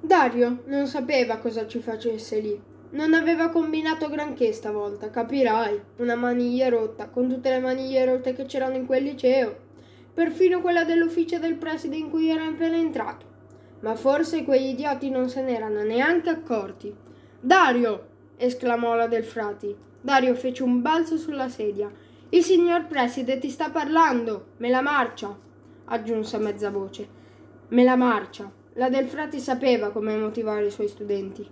Dario non sapeva cosa ci facesse lì. Non aveva combinato granché stavolta, capirai. Una maniglia rotta, con tutte le maniglie rotte che c'erano in quel liceo. Perfino quella dell'ufficio del preside in cui era appena entrato. Ma forse quegli idioti non se n'erano neanche accorti. Dario! esclamò la del frati. Dario fece un balzo sulla sedia. Il signor preside ti sta parlando. Me la marcia, aggiunse a mezza voce. Me la marcia. La del frati sapeva come motivare i suoi studenti.